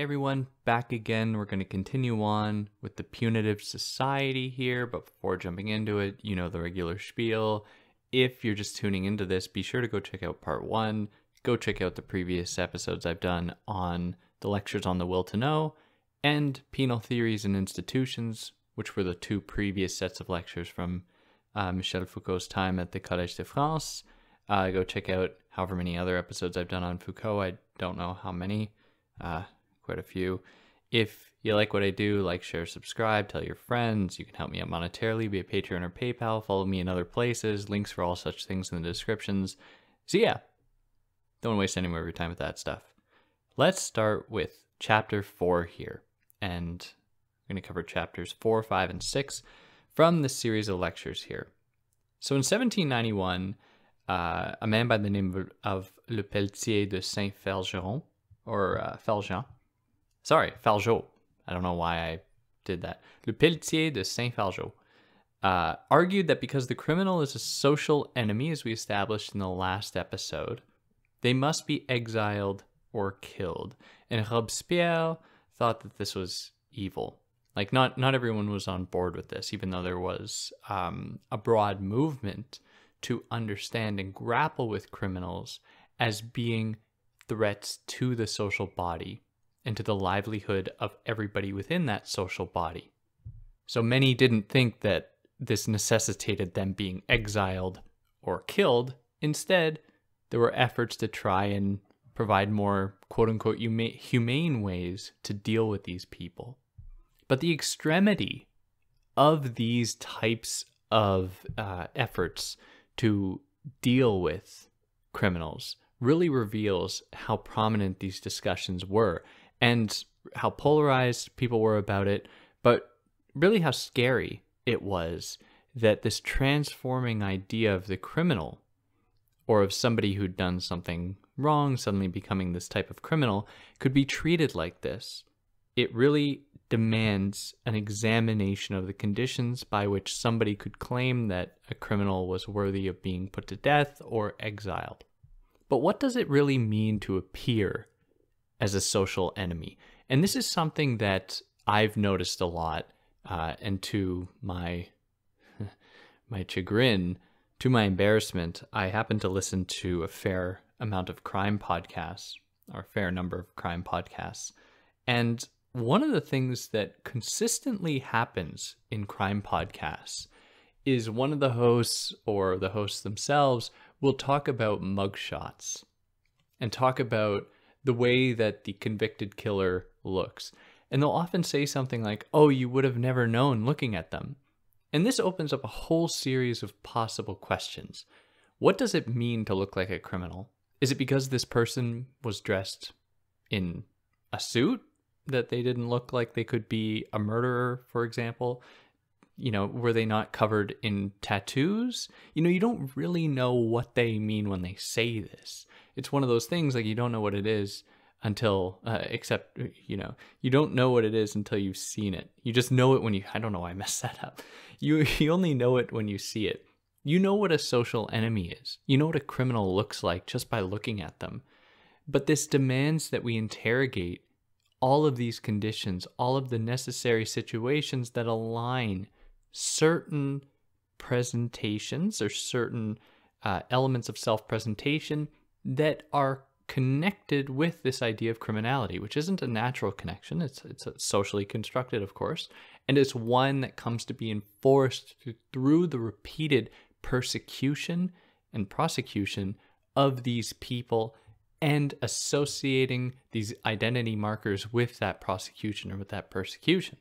Everyone, back again. We're going to continue on with the punitive society here, but before jumping into it, you know the regular spiel. If you're just tuning into this, be sure to go check out part one. Go check out the previous episodes I've done on the lectures on the will to know and penal theories and institutions, which were the two previous sets of lectures from uh, Michel Foucault's time at the Collège de France. Uh, go check out however many other episodes I've done on Foucault. I don't know how many. Uh, quite a few. If you like what I do, like, share, subscribe, tell your friends. You can help me out monetarily be a Patreon or PayPal. Follow me in other places. Links for all such things in the descriptions. So, yeah, don't waste any more of your time with that stuff. Let's start with chapter four here. And I'm going to cover chapters four, five, and six from this series of lectures here. So, in 1791, uh, a man by the name of Le Pelletier de Saint Fergeron, or uh, Felgen, Sorry, Fargeau. I don't know why I did that. Le Pelletier de Saint Fargeau uh, argued that because the criminal is a social enemy, as we established in the last episode, they must be exiled or killed. And Robespierre thought that this was evil. Like not not everyone was on board with this, even though there was um, a broad movement to understand and grapple with criminals as being threats to the social body and to the livelihood of everybody within that social body. So many didn't think that this necessitated them being exiled or killed. Instead, there were efforts to try and provide more quote unquote humane ways to deal with these people. But the extremity of these types of uh, efforts to deal with criminals really reveals how prominent these discussions were and how polarized people were about it, but really how scary it was that this transforming idea of the criminal or of somebody who'd done something wrong suddenly becoming this type of criminal could be treated like this. It really demands an examination of the conditions by which somebody could claim that a criminal was worthy of being put to death or exiled. But what does it really mean to appear as a social enemy. And this is something that I've noticed a lot, uh, and to my my chagrin, to my embarrassment, I happen to listen to a fair amount of crime podcasts, or a fair number of crime podcasts. And one of the things that consistently happens in crime podcasts is one of the hosts or the hosts themselves will talk about mugshots and talk about the way that the convicted killer looks. And they'll often say something like, oh, you would have never known looking at them. And this opens up a whole series of possible questions. What does it mean to look like a criminal? Is it because this person was dressed in a suit that they didn't look like they could be a murderer, for example? You know, were they not covered in tattoos? You know, you don't really know what they mean when they say this it's one of those things like you don't know what it is until uh, except you know you don't know what it is until you've seen it. You just know it when you i don't know why i messed that up. You you only know it when you see it. You know what a social enemy is. You know what a criminal looks like just by looking at them. But this demands that we interrogate all of these conditions all of the necessary situations that align certain presentations or certain uh, elements of self-presentation that are connected with this idea of criminality, which isn't a natural connection. It's it's socially constructed, of course, and it's one that comes to be enforced through the repeated persecution and prosecution of these people and associating these identity markers with that prosecution or with that persecution.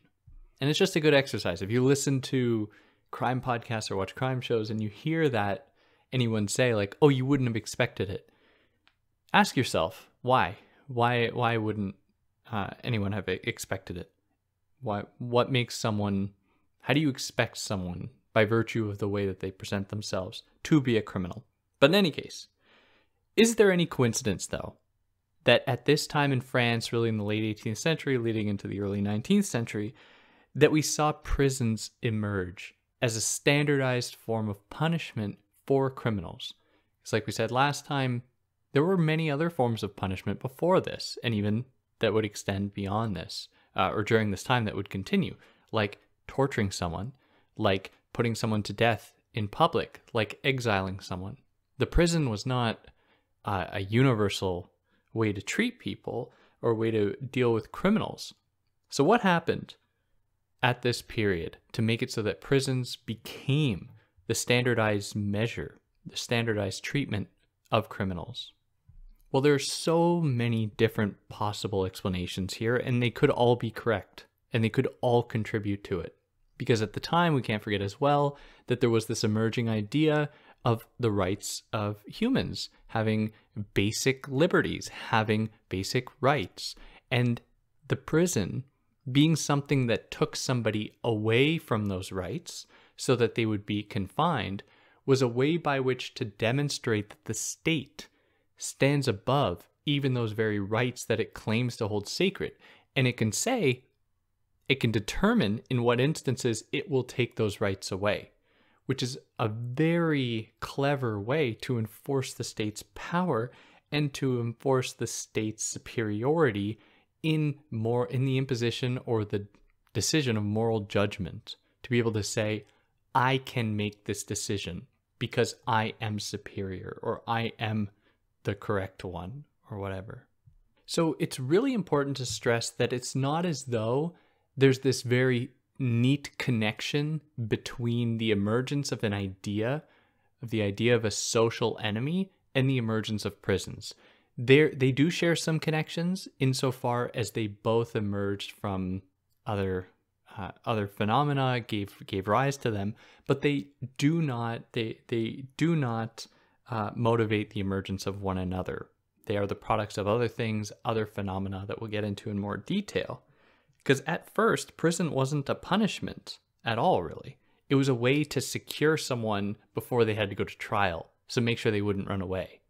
And it's just a good exercise. If you listen to crime podcasts or watch crime shows and you hear that anyone say like, "Oh, you wouldn't have expected it." Ask yourself why? Why why wouldn't uh, anyone have expected it? Why what makes someone how do you expect someone by virtue of the way that they present themselves to be a criminal? But in any case is there any coincidence though that at this time in France really in the late 18th century leading into the early 19th century that we saw prisons emerge as a standardized form of punishment for criminals? It's like we said last time there were many other forms of punishment before this, and even that would extend beyond this, uh, or during this time that would continue, like torturing someone, like putting someone to death in public, like exiling someone. The prison was not uh, a universal way to treat people or way to deal with criminals. So, what happened at this period to make it so that prisons became the standardized measure, the standardized treatment of criminals? Well, there are so many different possible explanations here, and they could all be correct, and they could all contribute to it. Because at the time, we can't forget as well that there was this emerging idea of the rights of humans, having basic liberties, having basic rights. And the prison being something that took somebody away from those rights so that they would be confined was a way by which to demonstrate that the state stands above even those very rights that it claims to hold sacred. And it can say, it can determine in what instances it will take those rights away which is a very clever way to enforce the state's power and to enforce the state's superiority in more in the imposition or the decision of moral judgment to be able to say i can make this decision because i am superior or i am the correct one or whatever so it's really important to stress that it's not as though there's this very neat connection between the emergence of an idea, of the idea of a social enemy, and the emergence of prisons. They they do share some connections insofar as they both emerged from other uh, other phenomena, gave gave rise to them, but they do not they they do not uh, motivate the emergence of one another. They are the products of other things, other phenomena that we'll get into in more detail. Because at first, prison wasn't a punishment at all, really. It was a way to secure someone before they had to go to trial, so make sure they wouldn't run away.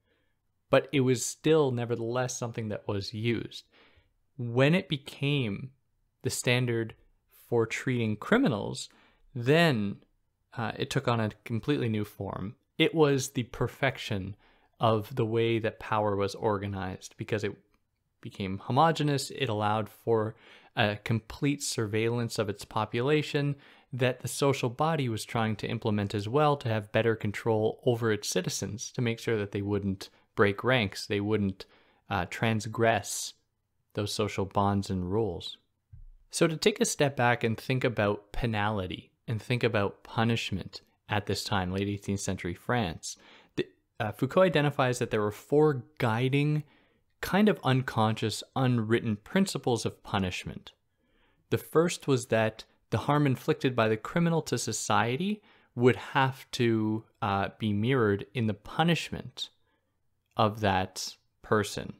But it was still, nevertheless, something that was used. When it became the standard for treating criminals, then uh, it took on a completely new form. It was the perfection of the way that power was organized because it became homogenous. It allowed for a complete surveillance of its population that the social body was trying to implement as well to have better control over its citizens to make sure that they wouldn't break ranks, they wouldn't uh, transgress those social bonds and rules. So, to take a step back and think about penality and think about punishment at this time, late 18th century France, the, uh, Foucault identifies that there were four guiding kind of unconscious, unwritten principles of punishment. The first was that the harm inflicted by the criminal to society would have to uh, be mirrored in the punishment of that person.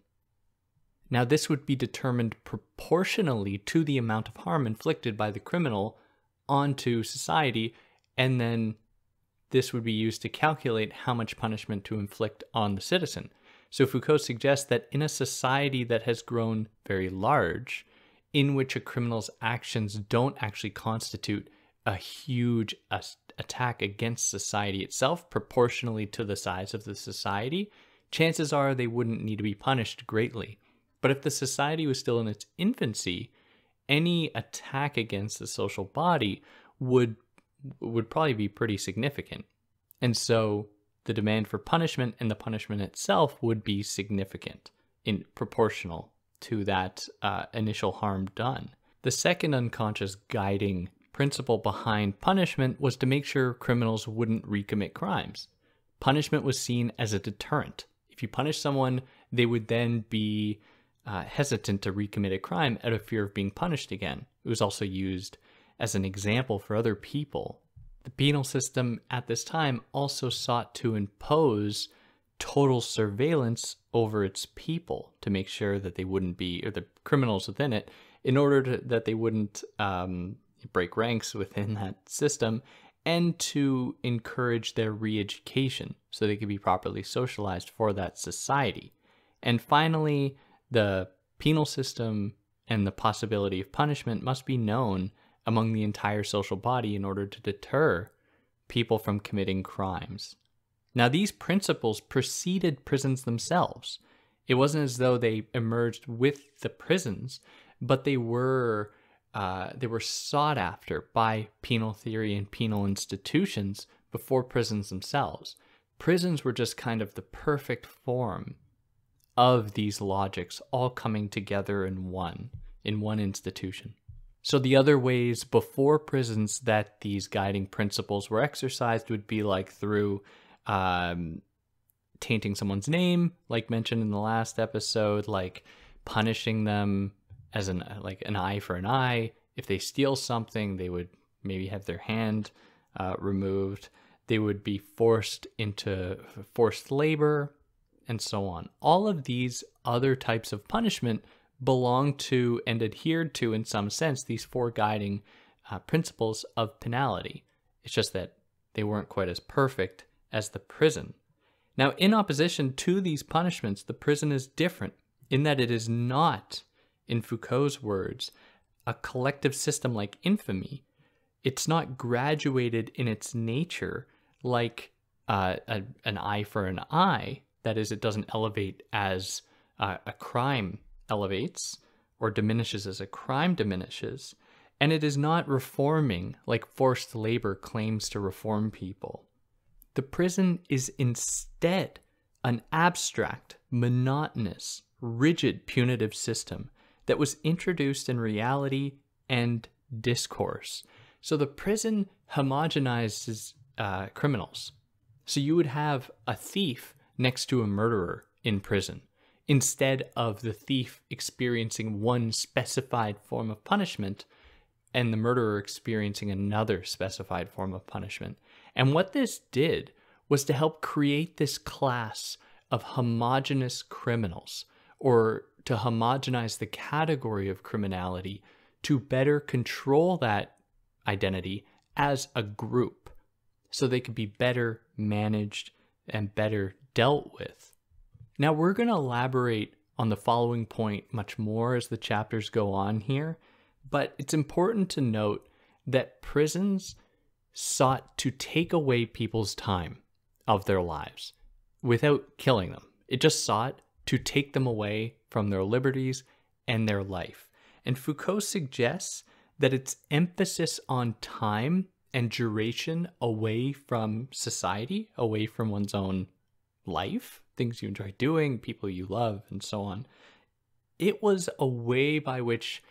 Now, this would be determined proportionally to the amount of harm inflicted by the criminal onto society, and then this would be used to calculate how much punishment to inflict on the citizen. So Foucault suggests that in a society that has grown very large, in which a criminal's actions don't actually constitute a huge attack against society itself proportionally to the size of the society, chances are they wouldn't need to be punished greatly. But if the society was still in its infancy, any attack against the social body would would probably be pretty significant. And so the demand for punishment and the punishment itself would be significant in proportional to that uh, initial harm done. The second unconscious guiding principle behind punishment was to make sure criminals wouldn't recommit crimes. Punishment was seen as a deterrent. If you punish someone, they would then be uh, hesitant to recommit a crime out of fear of being punished again. It was also used as an example for other people the penal system at this time also sought to impose total surveillance over its people to make sure that they wouldn't be, or the criminals within it, in order to, that they wouldn't um, break ranks within that system, and to encourage their re education so they could be properly socialized for that society. And finally, the penal system and the possibility of punishment must be known among the entire social body in order to deter people from committing crimes. Now, these principles preceded prisons themselves. It wasn't as though they emerged with the prisons, but they were uh, they were sought after by penal theory and penal institutions before prisons themselves. Prisons were just kind of the perfect form of these logics all coming together in one in one institution. So the other ways before prisons that these guiding principles were exercised would be like through um, tainting someone's name, like mentioned in the last episode, like punishing them as an like an eye for an eye. If they steal something, they would maybe have their hand uh, removed. They would be forced into forced labor, and so on. All of these other types of punishment belong to and adhered to, in some sense, these four guiding uh, principles of penality. It's just that they weren't quite as perfect as the prison. Now, in opposition to these punishments, the prison is different in that it is not, in Foucault's words, a collective system like infamy. It's not graduated in its nature like uh, a, an eye for an eye. That is, it doesn't elevate as uh, a crime elevates or diminishes as a crime diminishes, and it is not reforming like forced labor claims to reform people. The prison is instead an abstract, monotonous, rigid punitive system that was introduced in reality and discourse. So the prison homogenizes uh, criminals. So you would have a thief next to a murderer in prison instead of the thief experiencing one specified form of punishment and the murderer experiencing another specified form of punishment. And what this did was to help create this class of homogenous criminals, or to homogenize the category of criminality to better control that identity as a group so they could be better managed and better dealt with. Now, we're going to elaborate on the following point much more as the chapters go on here, but it's important to note that prisons sought to take away people's time of their lives without killing them. It just sought to take them away from their liberties and their life. And Foucault suggests that its emphasis on time and duration away from society, away from one's own life, things you enjoy doing, people you love, and so on. It was a way by which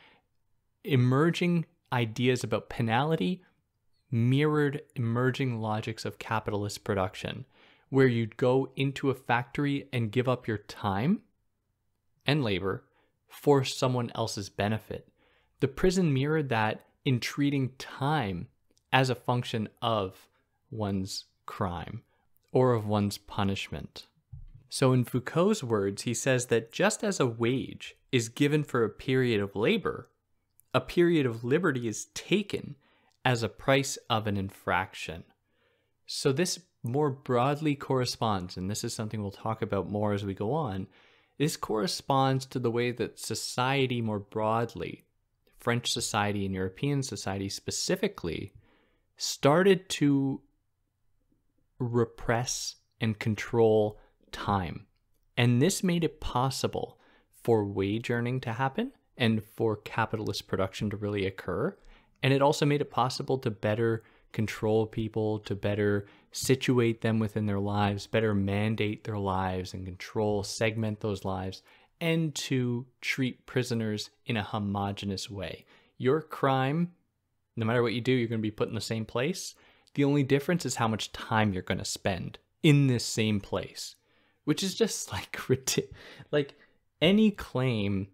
emerging ideas about penality mirrored emerging logics of capitalist production, where you'd go into a factory and give up your time and labor for someone else's benefit. The prison mirrored that in treating time as a function of one's crime or of one's punishment. So, in Foucault's words, he says that just as a wage is given for a period of labor, a period of liberty is taken as a price of an infraction. So, this more broadly corresponds, and this is something we'll talk about more as we go on. This corresponds to the way that society more broadly, French society and European society specifically, started to repress and control time. And this made it possible for wage earning to happen and for capitalist production to really occur. And it also made it possible to better control people, to better situate them within their lives, better mandate their lives and control, segment those lives, and to treat prisoners in a homogenous way. Your crime, no matter what you do, you're going to be put in the same place. The only difference is how much time you're going to spend in this same place, which is just like like any claim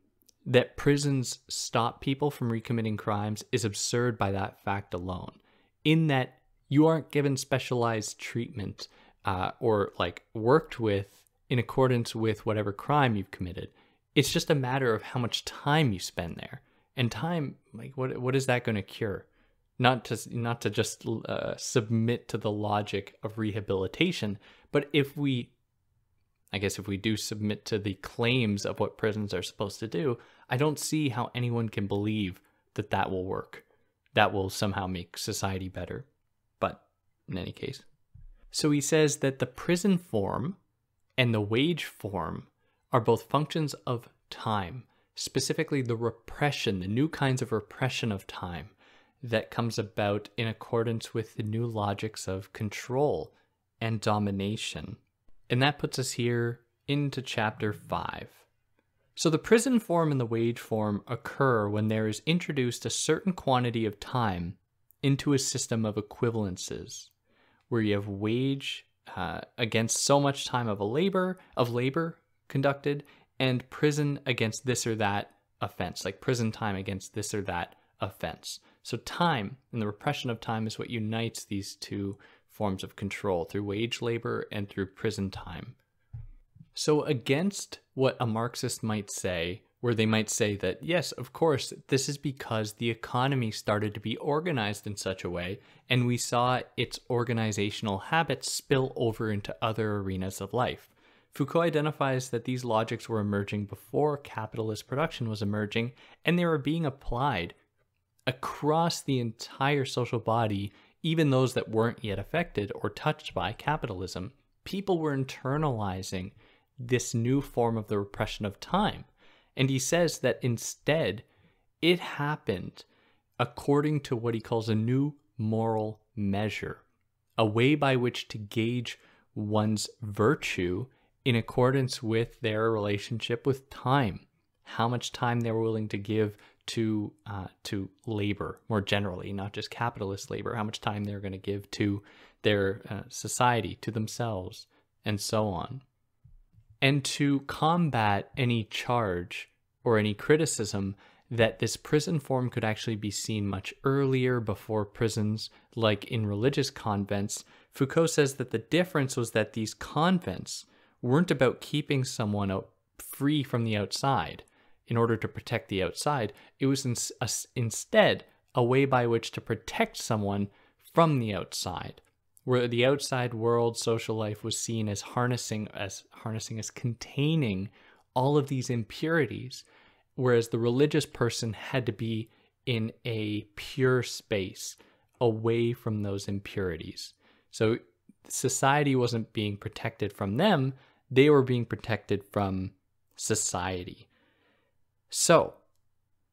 that prisons stop people from recommitting crimes is absurd by that fact alone. In that you aren't given specialized treatment uh, or like worked with in accordance with whatever crime you've committed. It's just a matter of how much time you spend there. And time, like, what what is that going to cure? not to not to just uh, submit to the logic of rehabilitation, but if we, I guess, if we do submit to the claims of what prisons are supposed to do, I don't see how anyone can believe that that will work, that will somehow make society better. But in any case, so he says that the prison form and the wage form are both functions of time, specifically the repression, the new kinds of repression of time that comes about in accordance with the new logics of control and domination. And that puts us here into chapter 5. So the prison form and the wage form occur when there is introduced a certain quantity of time into a system of equivalences, where you have wage uh, against so much time of a labor of labor conducted, and prison against this or that offense, like prison time against this or that offense. So time and the repression of time is what unites these two forms of control through wage labor and through prison time. So, against what a Marxist might say, where they might say that, yes, of course, this is because the economy started to be organized in such a way, and we saw its organizational habits spill over into other arenas of life. Foucault identifies that these logics were emerging before capitalist production was emerging, and they were being applied across the entire social body, even those that weren't yet affected or touched by capitalism. People were internalizing this new form of the repression of time. And he says that instead, it happened according to what he calls a new moral measure, a way by which to gauge one's virtue in accordance with their relationship with time, how much time they were willing to give to uh, to labor more generally, not just capitalist labor, how much time they're going to give to their uh, society, to themselves, and so on. And to combat any charge or any criticism that this prison form could actually be seen much earlier before prisons, like in religious convents, Foucault says that the difference was that these convents weren't about keeping someone out free from the outside in order to protect the outside. It was in, instead a way by which to protect someone from the outside where the outside world social life was seen as harnessing as harnessing as containing all of these impurities whereas the religious person had to be in a pure space away from those impurities so society wasn't being protected from them they were being protected from society so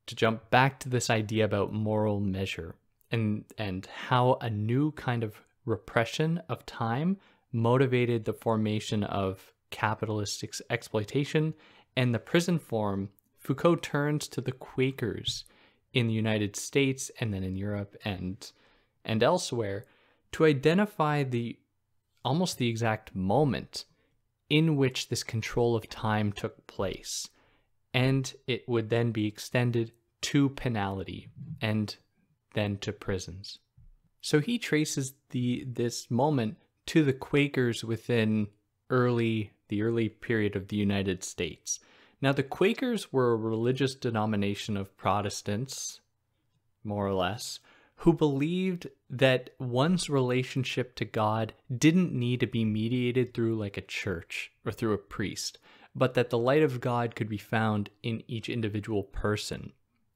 to jump back to this idea about moral measure and and how a new kind of repression of time motivated the formation of capitalist ex- exploitation and the prison form, Foucault turns to the Quakers in the United States and then in Europe and and elsewhere to identify the almost the exact moment in which this control of time took place. And it would then be extended to penalty and then to prisons. So he traces the this moment to the Quakers within early the early period of the United States. Now the Quakers were a religious denomination of Protestants, more or less, who believed that one's relationship to God didn't need to be mediated through like a church or through a priest, but that the light of God could be found in each individual person.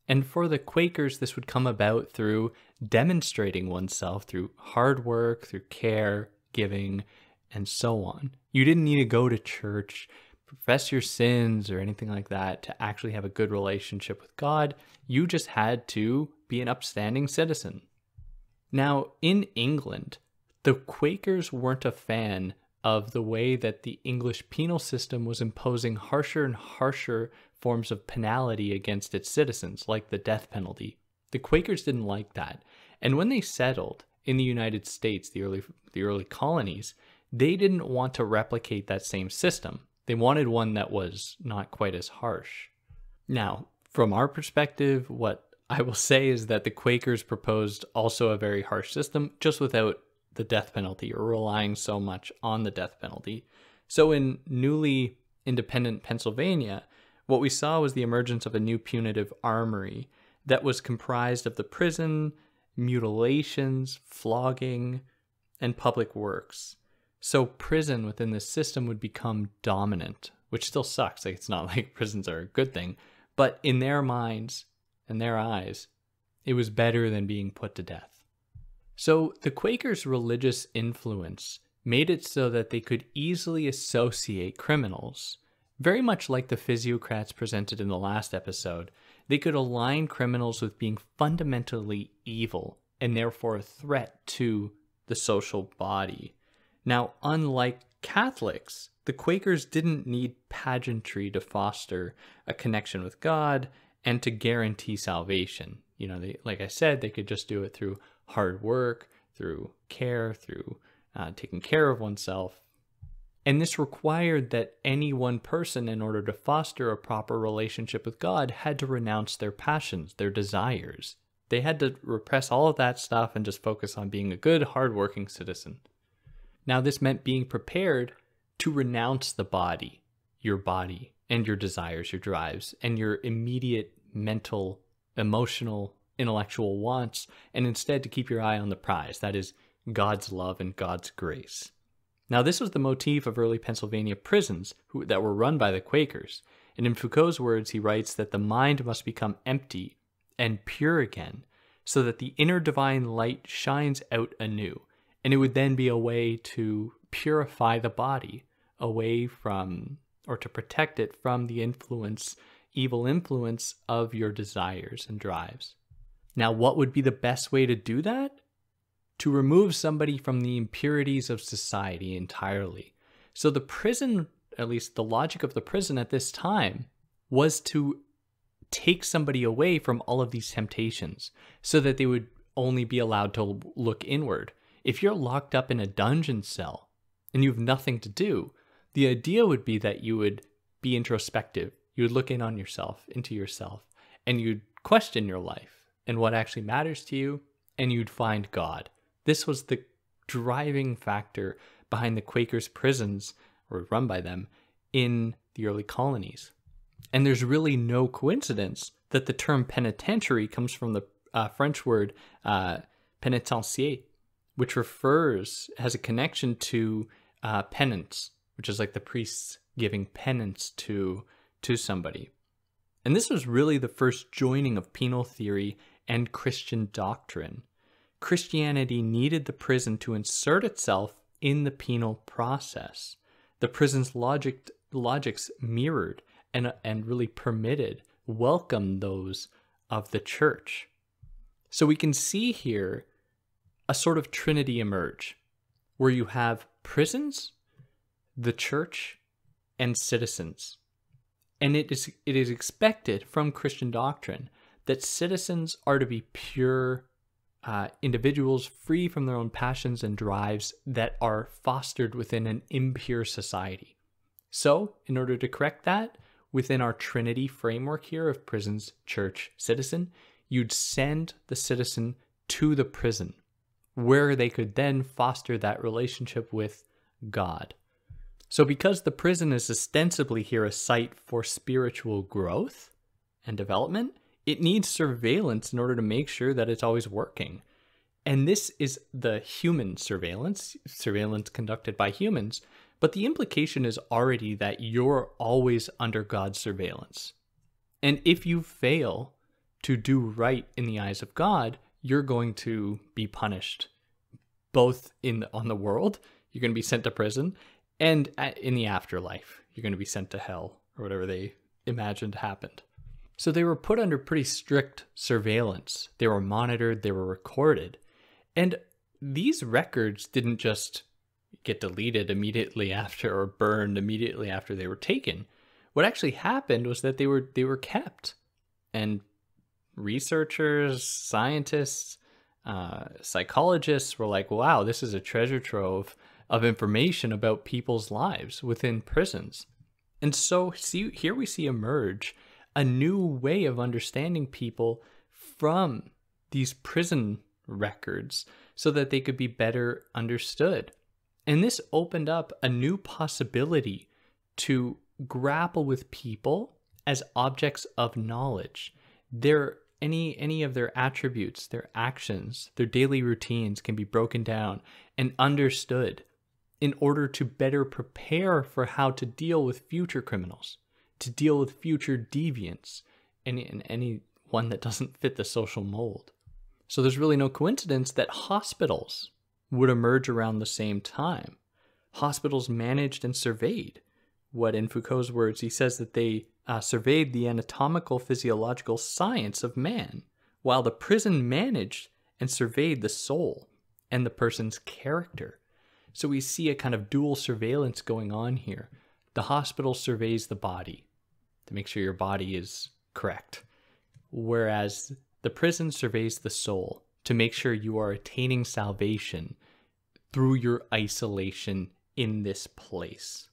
And for the Quakers, this would come about through demonstrating oneself through hard work, through care, giving, and so on. You didn't need to go to church, profess your sins, or anything like that to actually have a good relationship with God. You just had to be an upstanding citizen. Now, in England, the Quakers weren't a fan of the way that the English penal system was imposing harsher and harsher forms of penalty against its citizens, like the death penalty. The Quakers didn't like that. And when they settled in the United States, the early the early colonies, they didn't want to replicate that same system. They wanted one that was not quite as harsh. Now, from our perspective, what I will say is that the Quakers proposed also a very harsh system, just without the death penalty or relying so much on the death penalty. So in newly independent Pennsylvania, what we saw was the emergence of a new punitive armory that was comprised of the prison, mutilations, flogging, and public works. So prison within this system would become dominant, which still sucks. Like it's not like prisons are a good thing, but in their minds and their eyes, it was better than being put to death. So the Quakers' religious influence made it so that they could easily associate criminals Very much like the physiocrats presented in the last episode, they could align criminals with being fundamentally evil and therefore a threat to the social body. Now, unlike Catholics, the Quakers didn't need pageantry to foster a connection with God and to guarantee salvation. You know, they, like I said, they could just do it through hard work, through care, through uh, taking care of oneself. And this required that any one person, in order to foster a proper relationship with God, had to renounce their passions, their desires. They had to repress all of that stuff and just focus on being a good, hardworking citizen. Now, this meant being prepared to renounce the body, your body, and your desires, your drives, and your immediate mental, emotional, intellectual wants, and instead to keep your eye on the prize that is, God's love and God's grace. Now, this was the motif of early Pennsylvania prisons who, that were run by the Quakers. And in Foucault's words, he writes that the mind must become empty and pure again, so that the inner divine light shines out anew. And it would then be a way to purify the body away from, or to protect it from the influence, evil influence of your desires and drives. Now, what would be the best way to do that? To remove somebody from the impurities of society entirely. So, the prison, at least the logic of the prison at this time, was to take somebody away from all of these temptations so that they would only be allowed to look inward. If you're locked up in a dungeon cell and you have nothing to do, the idea would be that you would be introspective. You would look in on yourself, into yourself, and you'd question your life and what actually matters to you, and you'd find God. This was the driving factor behind the Quakers' prisons, or run by them, in the early colonies. And there's really no coincidence that the term penitentiary comes from the uh, French word uh, penitencier, which refers, has a connection to uh, penance, which is like the priests giving penance to to somebody. And this was really the first joining of penal theory and Christian doctrine. Christianity needed the prison to insert itself in the penal process. The prison's logic logics mirrored and, and really permitted, welcomed those of the church. So we can see here a sort of trinity emerge where you have prisons, the church, and citizens. And it is, it is expected from Christian doctrine that citizens are to be pure uh, individuals free from their own passions and drives that are fostered within an impure society. So, in order to correct that, within our Trinity framework here of prisons, church, citizen, you'd send the citizen to the prison where they could then foster that relationship with God. So, because the prison is ostensibly here a site for spiritual growth and development, it needs surveillance in order to make sure that it's always working. And this is the human surveillance, surveillance conducted by humans. But the implication is already that you're always under God's surveillance. And if you fail to do right in the eyes of God, you're going to be punished both in on the world, you're going to be sent to prison, and uh, in the afterlife, you're going to be sent to hell or whatever they imagined happened. So they were put under pretty strict surveillance. They were monitored, they were recorded. And these records didn't just get deleted immediately after or burned immediately after they were taken. What actually happened was that they were they were kept. And researchers, scientists, uh, psychologists were like, wow, this is a treasure trove of information about people's lives within prisons. And so see, here we see emerge a new way of understanding people from these prison records so that they could be better understood. And this opened up a new possibility to grapple with people as objects of knowledge. Their any any of their attributes, their actions, their daily routines can be broken down and understood in order to better prepare for how to deal with future criminals to deal with future deviants and, anyone that doesn't fit the social mold. So there's really no coincidence that hospitals would emerge around the same time. Hospitals managed and surveyed what, in Foucault's words, he says that they uh, surveyed the anatomical physiological science of man, while the prison managed and surveyed the soul and the person's character. So we see a kind of dual surveillance going on here. The hospital surveys the body to make sure your body is correct, whereas the prison surveys the soul to make sure you are attaining salvation through your isolation in this place.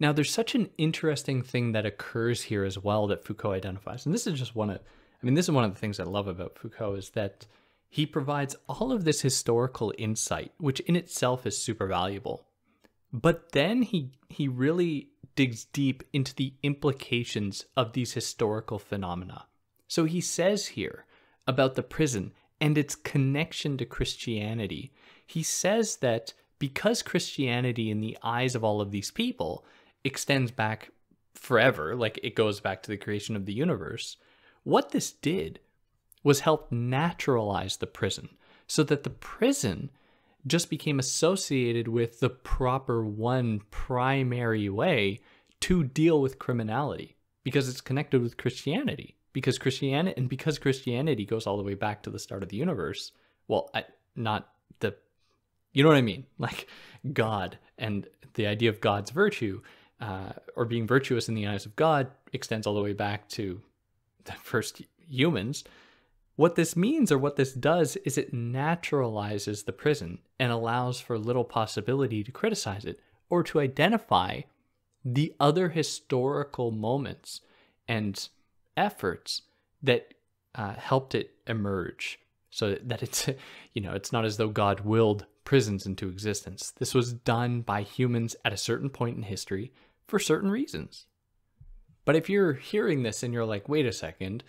Now, there's such an interesting thing that occurs here as well that Foucault identifies. And this is just one of, I mean, this is one of the things I love about Foucault is that he provides all of this historical insight, which in itself is super valuable. But then he he really digs deep into the implications of these historical phenomena. So he says here about the prison and its connection to Christianity. He says that because Christianity, in the eyes of all of these people, extends back forever, like it goes back to the creation of the universe, what this did was help naturalize the prison so that the prison just became associated with the proper one primary way to deal with criminality because it's connected with Christianity. Because Christianity and because Christianity goes all the way back to the start of the universe. Well, I, not the, you know what I mean, like God and the idea of God's virtue uh, or being virtuous in the eyes of God extends all the way back to the first humans. What this means or what this does is it naturalizes the prison and allows for little possibility to criticize it or to identify the other historical moments and efforts that uh, helped it emerge. So that it's you know it's not as though god willed prisons into existence. This was done by humans at a certain point in history for certain reasons. But if you're hearing this and you're like wait a second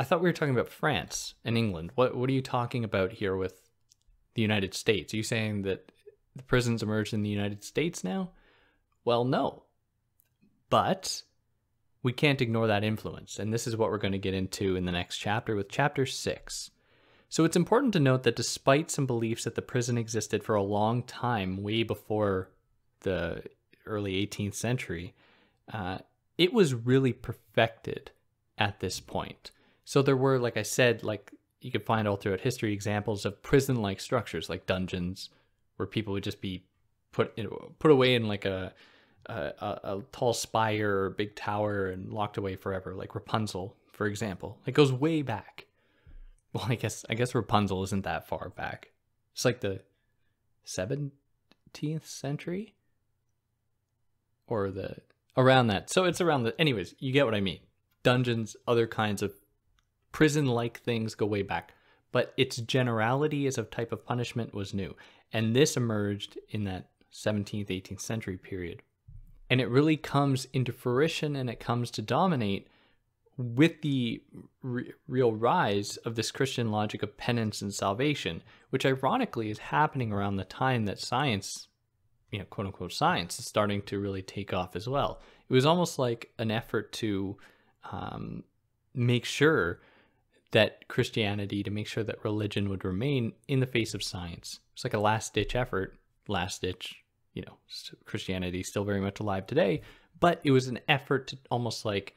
I thought we were talking about France and England. What what are you talking about here with the United States? Are you saying that the prisons emerged in the United States now? Well, no. But we can't ignore that influence, and this is what we're going to get into in the next chapter with chapter 6. So it's important to note that despite some beliefs that the prison existed for a long time, way before the early 18th century, uh, it was really perfected at this point. So there were, like I said, like you could find all throughout history examples of prison-like structures, like dungeons, where people would just be put in, put away in like a, a a, tall spire or big tower and locked away forever, like Rapunzel, for example. It goes way back. Well, I guess I guess Rapunzel isn't that far back. It's like the seventeenth century, or the around that. So it's around the. Anyways, you get what I mean. Dungeons, other kinds of prison like things go way back, but its generality as a type of punishment was new. And this emerged in that 17th, 18th century period. And it really comes into fruition and it comes to dominate with the re- real rise of this Christian logic of penance and salvation, which ironically is happening around the time that science, you know, quote unquote science, is starting to really take off as well. It was almost like an effort to um, make sure that Christianity to make sure that religion would remain in the face of science. It's like a last ditch effort, last ditch, you know, Christianity still very much alive today, but it was an effort to almost like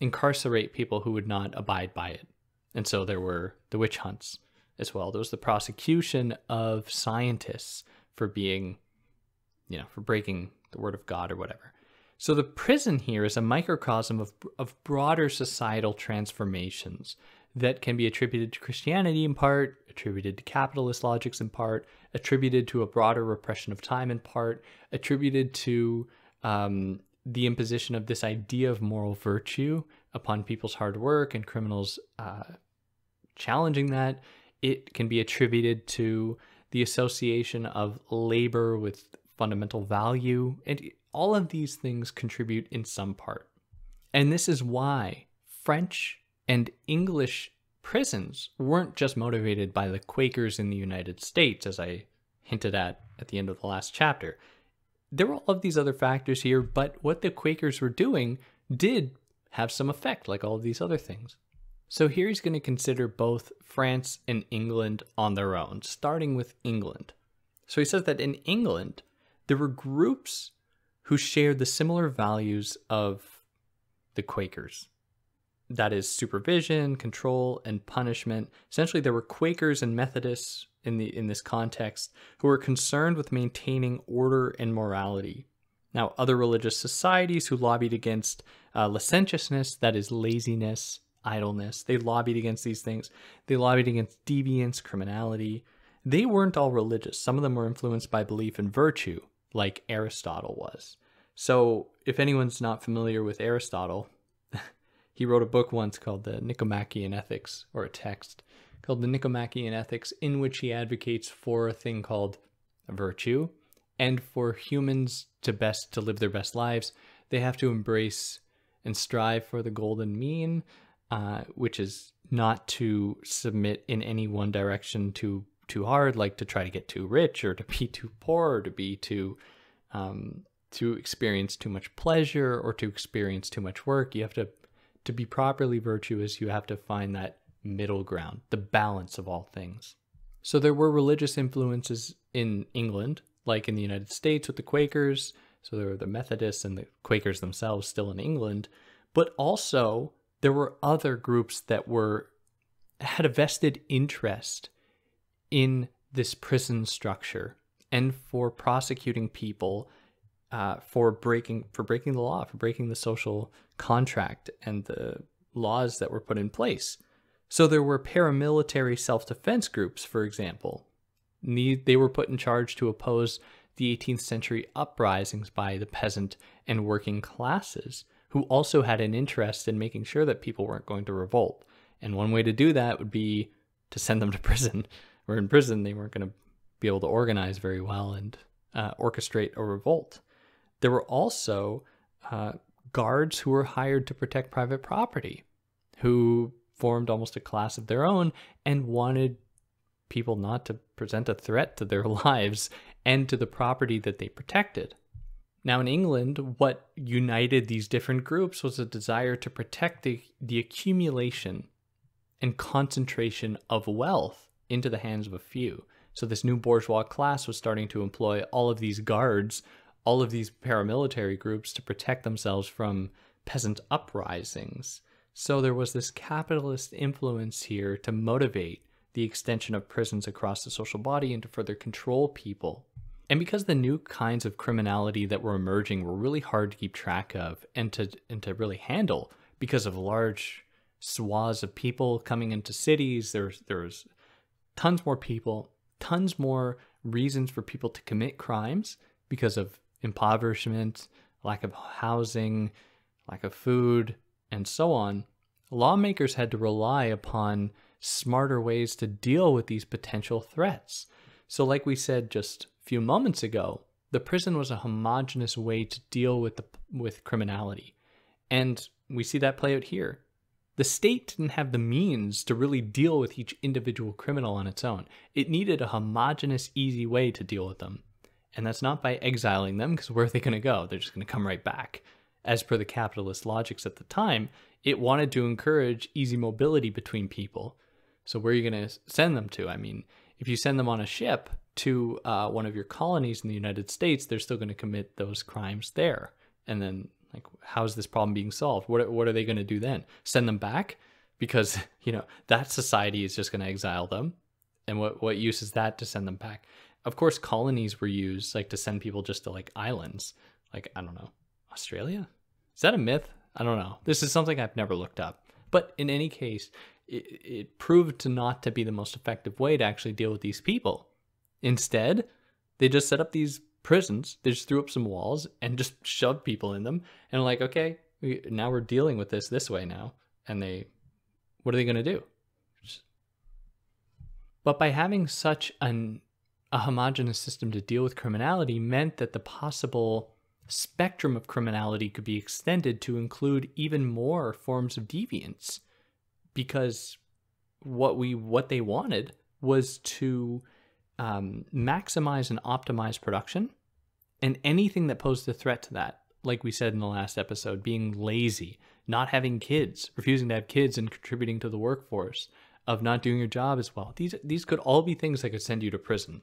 incarcerate people who would not abide by it. And so there were the witch hunts as well. There was the prosecution of scientists for being, you know, for breaking the word of God or whatever. So the prison here is a microcosm of, of broader societal transformations that can be attributed to Christianity in part, attributed to capitalist logics in part, attributed to a broader repression of time in part, attributed to um, the imposition of this idea of moral virtue upon people's hard work and criminals uh, challenging that. It can be attributed to the association of labor with fundamental value. And all of these things contribute in some part. And this is why French and English prisons weren't just motivated by the Quakers in the United States, as I hinted at at the end of the last chapter. There were all of these other factors here, but what the Quakers were doing did have some effect, like all of these other things. So here he's going to consider both France and England on their own, starting with England. So he says that in England, there were groups who shared the similar values of the Quakers. That is supervision, control, and punishment. Essentially, there were Quakers and Methodists in the in this context who were concerned with maintaining order and morality. Now, other religious societies who lobbied against uh, licentiousness, that is laziness, idleness, they lobbied against these things. They lobbied against deviance, criminality. They weren't all religious. Some of them were influenced by belief in virtue, like Aristotle was. So, if anyone's not familiar with Aristotle, he wrote a book once called the Nicomachean Ethics, or a text called the Nicomachean Ethics, in which he advocates for a thing called virtue. And for humans to best to live their best lives, they have to embrace and strive for the golden mean, uh, which is not to submit in any one direction too too hard, like to try to get too rich or to be too poor or to be too um, to experience too much pleasure or to experience too much work. You have to to be properly virtuous. You have to find that middle ground, the balance of all things. So there were religious influences in England, like in the United States with the Quakers. So there were the Methodists and the Quakers themselves still in England, but also there were other groups that were had a vested interest in this prison structure and for prosecuting people uh, for breaking for breaking the law, for breaking the social contract and the laws that were put in place. So there were paramilitary self defense groups, for example. They were put in charge to oppose the 18th century uprisings by the peasant and working classes, who also had an interest in making sure that people weren't going to revolt. And one way to do that would be to send them to prison, where in prison they weren't going to be able to organize very well and uh, orchestrate a revolt. There were also uh, guards who were hired to protect private property, who formed almost a class of their own and wanted people not to present a threat to their lives and to the property that they protected. Now, in England, what united these different groups was a desire to protect the, the accumulation and concentration of wealth into the hands of a few. So, this new bourgeois class was starting to employ all of these guards, all of these paramilitary groups to protect themselves from peasant uprisings. So there was this capitalist influence here to motivate the extension of prisons across the social body and to further control people. And because the new kinds of criminality that were emerging were really hard to keep track of and to and to really handle because of large swaths of people coming into cities, there's there's tons more people, tons more reasons for people to commit crimes because of impoverishment, lack of housing, lack of food, and so on, lawmakers had to rely upon smarter ways to deal with these potential threats. So, like we said just a few moments ago, the prison was a homogenous way to deal with the, with criminality. And we see that play out here. The state didn't have the means to really deal with each individual criminal on its own. It needed a homogenous, easy way to deal with them. And that's not by exiling them, because where are they going to go? They're just going to come right back as per the capitalist logics at the time, it wanted to encourage easy mobility between people. So where are you going to send them to? I mean, if you send them on a ship to uh, one of your colonies in the United States, they're still going to commit those crimes there. And then, like, how's this problem being solved? What what are they going to do then? Send them back because you know that society is just going to exile them. And what what use is that to send them back? Of course, colonies were used like to send people just to like islands, like I don't know, Australia? Is that a myth? I don't know. This is something I've never looked up. But in any case, it, it proved to not to be the most effective way to actually deal with these people. Instead, they just set up these prisons. They just threw up some walls and just shoved people in them. And like, okay, we, now we're dealing with this this way now. And they, what are they going to do? But by having such an a homogenous system to deal with criminality meant that the possible spectrum of criminality could be extended to include even more forms of deviance because what we what they wanted was to um, maximize and optimize production and anything that posed a threat to that like we said in the last episode being lazy not having kids refusing to have kids and contributing to the workforce of not doing your job as well. These these could all be things that could send you to prison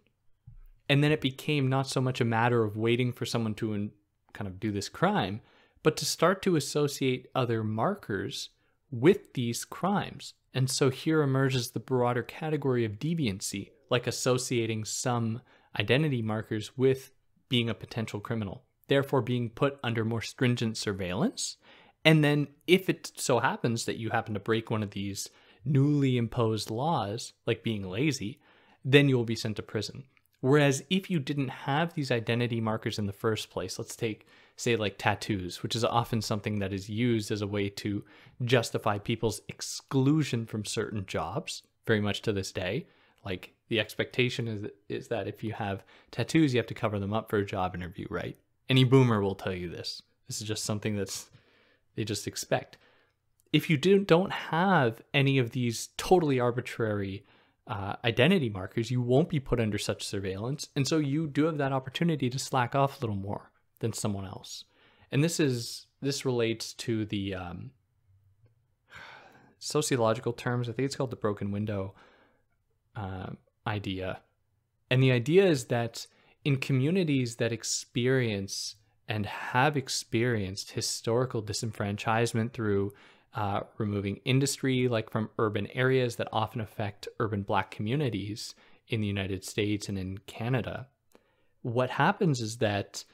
and then it became not so much a matter of waiting for someone to kind of do this crime, but to start to associate other markers with these crimes. And so here emerges the broader category of deviancy, like associating some identity markers with being a potential criminal, therefore being put under more stringent surveillance. And then, if it so happens that you happen to break one of these newly imposed laws, like being lazy, then you will be sent to prison. Whereas if you didn't have these identity markers in the first place, let's take, say, like tattoos, which is often something that is used as a way to justify people's exclusion from certain jobs, very much to this day. Like the expectation is, is that if you have tattoos, you have to cover them up for a job interview, right? Any boomer will tell you this. This is just something that's they just expect. If you don't have any of these totally arbitrary uh, identity markers, you won't be put under such surveillance. And so you do have that opportunity to slack off a little more than someone else. And this is this relates to the um, sociological terms. I think it's called the broken window uh, idea. And the idea is that in communities that experience and have experienced historical disenfranchisement through uh, removing industry like from urban areas that often affect urban black communities in the United States and in Canada, what happens is that,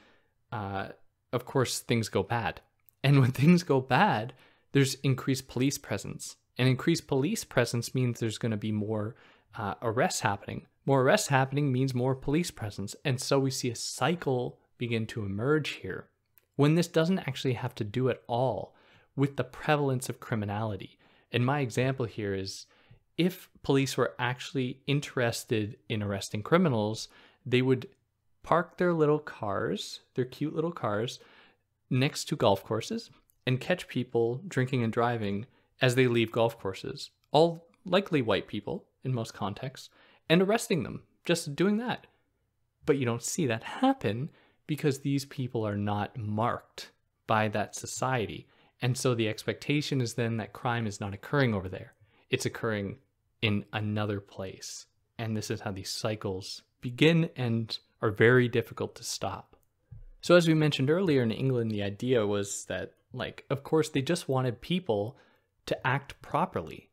uh, of course, things go bad. And when things go bad, there's increased police presence. And increased police presence means there's going to be more uh, arrests happening. More arrests happening means more police presence. And so we see a cycle begin to emerge here when this doesn't actually have to do at all with the prevalence of criminality. And my example here is if police were actually interested in arresting criminals, they would park their little cars, their cute little cars, next to golf courses and catch people drinking and driving as they leave golf courses, all likely white people in most contexts, and arresting them, just doing that. But you don't see that happen because these people are not marked by that society. And so the expectation is then that crime is not occurring over there, it's occurring in another place. And this is how these cycles begin and are very difficult to stop. So, as we mentioned earlier in England, the idea was that, like, of course, they just wanted people to act properly.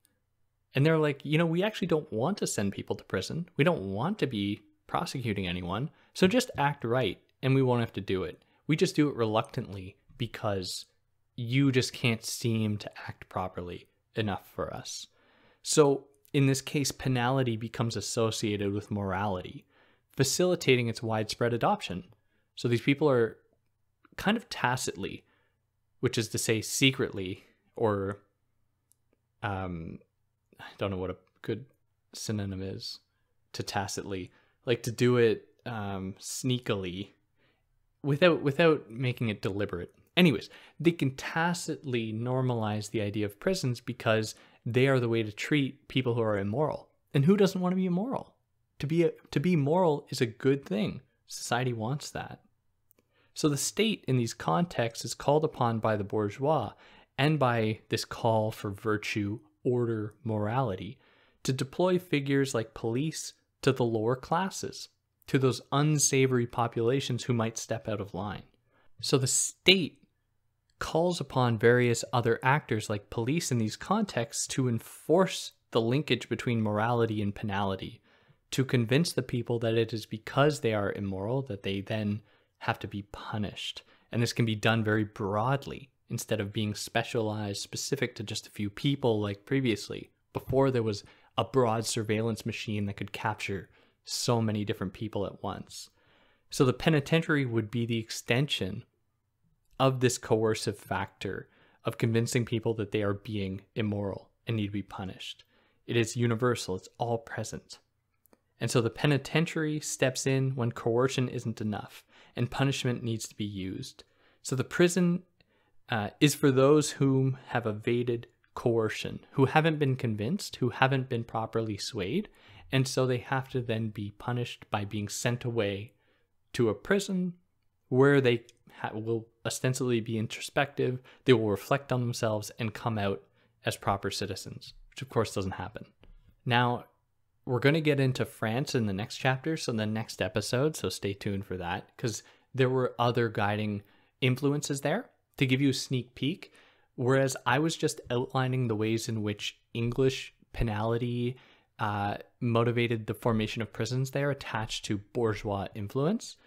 And they're like, you know, we actually don't want to send people to prison. We don't want to be prosecuting anyone. So just act right and we won't have to do it. We just do it reluctantly because you just can't seem to act properly enough for us. So, in this case, penality becomes associated with morality, facilitating its widespread adoption. So, these people are kind of tacitly, which is to say, secretly, or um, I don't know what a good synonym is to tacitly, like to do it um, sneakily without without making it deliberate Anyways, they can tacitly normalize the idea of prisons because they are the way to treat people who are immoral. And who doesn't want to be immoral? To be a, to be moral is a good thing. Society wants that. So the state in these contexts is called upon by the bourgeois and by this call for virtue, order, morality to deploy figures like police to the lower classes, to those unsavory populations who might step out of line. So the state calls upon various other actors like police in these contexts to enforce the linkage between morality and penality, to convince the people that it is because they are immoral that they then have to be punished. And this can be done very broadly instead of being specialized specific to just a few people like previously, before there was a broad surveillance machine that could capture so many different people at once. So the penitentiary would be the extension of this coercive factor of convincing people that they are being immoral and need to be punished. It is universal, it's all present. And so the penitentiary steps in when coercion isn't enough and punishment needs to be used. So the prison uh, is for those whom have evaded coercion, who haven't been convinced, who haven't been properly swayed, and so they have to then be punished by being sent away to a prison where they will ostensibly be introspective, they will reflect on themselves and come out as proper citizens, which of course doesn't happen. Now, we're going to get into France in the next chapter, so the next episode, so stay tuned for that, because there were other guiding influences there to give you a sneak peek. Whereas I was just outlining the ways in which English penality uh, motivated the formation of prisons there attached to bourgeois influence.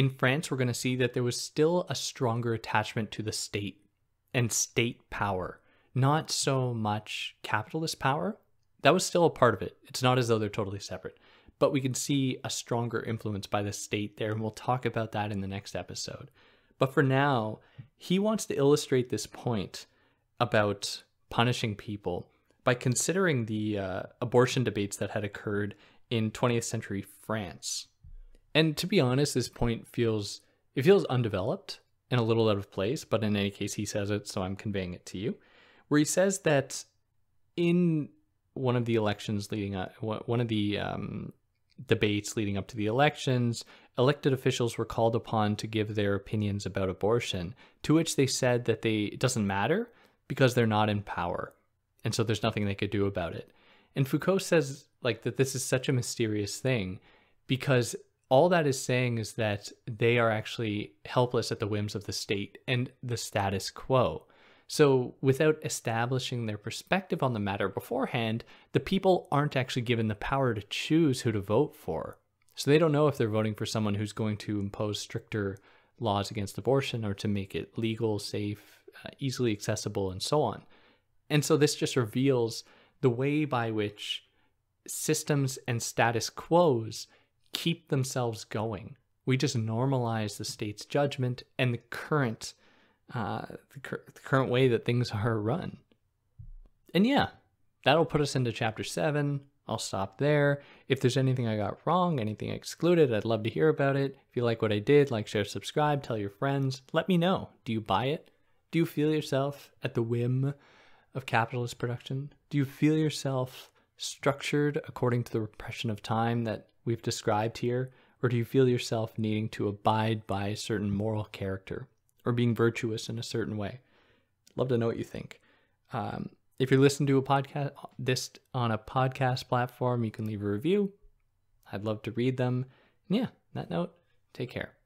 In France, we're going to see that there was still a stronger attachment to the state and state power, not so much capitalist power. That was still a part of it. It's not as though they're totally separate, but we can see a stronger influence by the state there, and we'll talk about that in the next episode. But for now, he wants to illustrate this point about punishing people by considering the uh, abortion debates that had occurred in 20th century France. And to be honest, this point feels it feels undeveloped and a little out of place, but in any case he says it, so I'm conveying it to you. Where he says that in one of the elections leading up one of the um, debates leading up to the elections, elected officials were called upon to give their opinions about abortion, to which they said that they it doesn't matter because they're not in power and so there's nothing they could do about it. And Foucault says like that this is such a mysterious thing because all that is saying is that they are actually helpless at the whims of the state and the status quo. So, without establishing their perspective on the matter beforehand, the people aren't actually given the power to choose who to vote for. So, they don't know if they're voting for someone who's going to impose stricter laws against abortion or to make it legal, safe, uh, easily accessible, and so on. And so this just reveals the way by which systems and status quos keep themselves going. We just normalize the state's judgment and the current, uh, the, cur- the current way that things are run. And yeah, that'll put us into chapter seven. I'll stop there. If there's anything I got wrong, anything excluded, I'd love to hear about it. If you like what I did, like, share, subscribe, tell your friends. Let me know. Do you buy it? Do you feel yourself at the whim of capitalist production? Do you feel yourself structured according to the repression of time that we've described here? Or do you feel yourself needing to abide by a certain moral character or being virtuous in a certain way? Love to know what you think. Um, if you're listening to a podcast, this on a podcast platform, you can leave a review. I'd love to read them. And yeah, that note, take care.